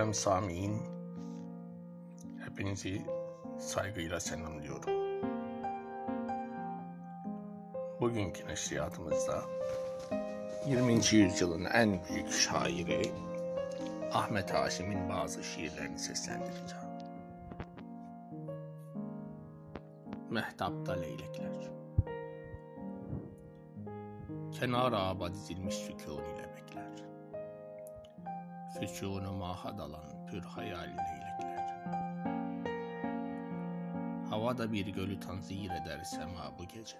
Muhterem Sami'in hepinizi saygıyla selamlıyorum. Bugünkü neşriyatımızda 20. yüzyılın en büyük şairi Ahmet Haşim'in bazı şiirlerini seslendireceğim. Mehtapta leylekler Kenar ağaba dizilmiş sükun ile bekler. Füsûnu maha dalan pür hayal leylekler. Havada bir gölü tanzir eder sema bu gece.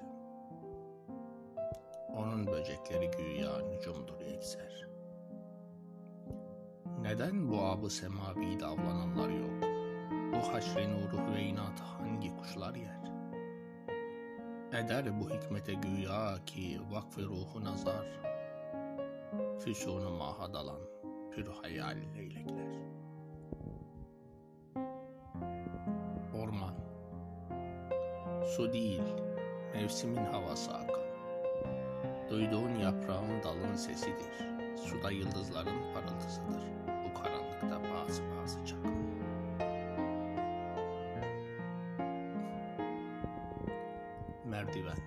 Onun böcekleri güya nücumdur yekser. Neden bu abı semavi davrananlar yok? Bu haşre nuru hüveynatı hangi kuşlar yer? Eder bu hikmete güya ki vakfı ruhu nazar. Füsûnu maha dalan pür hayal leylekler. Orman Su değil, mevsimin havası akan. Duyduğun yaprağın dalın sesidir. Suda yıldızların parıltısıdır. Bu karanlıkta bazı bazı çakın. Merdiven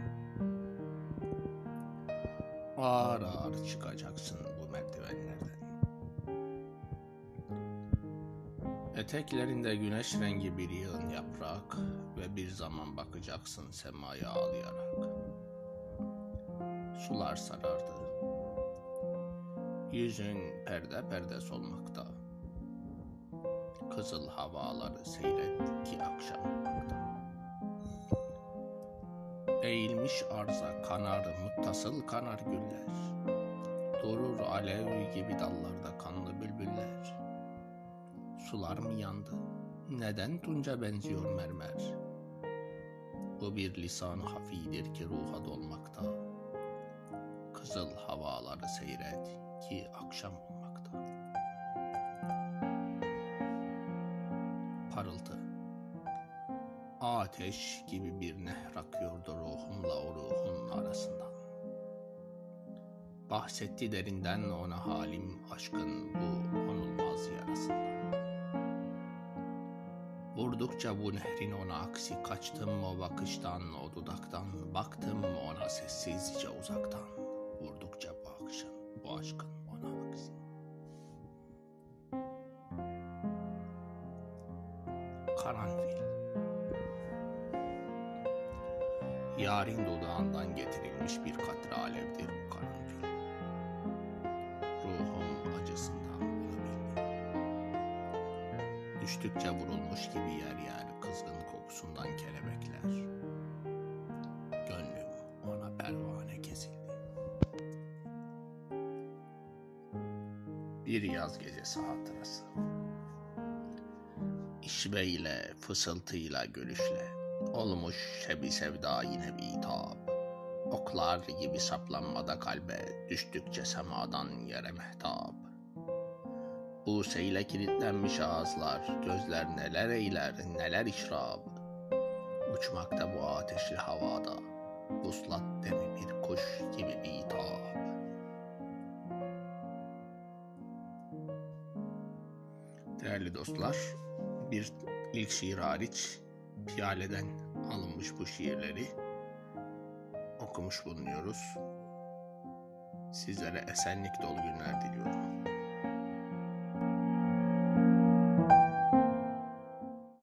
Ağır ağır çıkacaksın Eteklerinde güneş rengi bir yığın yaprak ve bir zaman bakacaksın semaya ağlayarak. Sular sarardı. Yüzün perde perde solmakta. Kızıl havaları seyret ki akşam. Eğilmiş arza kanar muttasıl kanar güller. Durur alev gibi dallarda. Sular mı yandı? Neden tunca benziyor mermer? Bu bir lisan hafidir ki ruha dolmakta. Kızıl havaları seyret ki akşam olmakta. Parıltı Ateş gibi bir nehr akıyordu ruhumla o ruhun arasından. Bahsetti derinden ona halim aşkın bu onulmaz Vurdukça bu nehrin ona aksi kaçtım o bakıştan o dudaktan baktım ona sessizce uzaktan. Vurdukça bu akşam bu aşkın ona aksi. Karanfil Yarın dudağından getirilmiş bir katre alevdir Düştükçe vurulmuş gibi yer yer kızgın kokusundan kelebekler. Gönlüm ona pervane kesildi. Bir yaz gecesi hatırası. İşveyle, fısıltıyla, gülüşle olmuş şebi sevda yine bir hitap. Oklar gibi saplanmada kalbe düştükçe semadan yere mehtap. Buseyle kilitlenmiş ağızlar, gözler neler eyler, neler işrab. Uçmakta bu ateşli havada, vuslat demi bir kuş gibi bir hitap. Değerli dostlar, bir ilk şiir hariç Piyale'den alınmış bu şiirleri okumuş bulunuyoruz. Sizlere esenlik dolu günler diliyorum.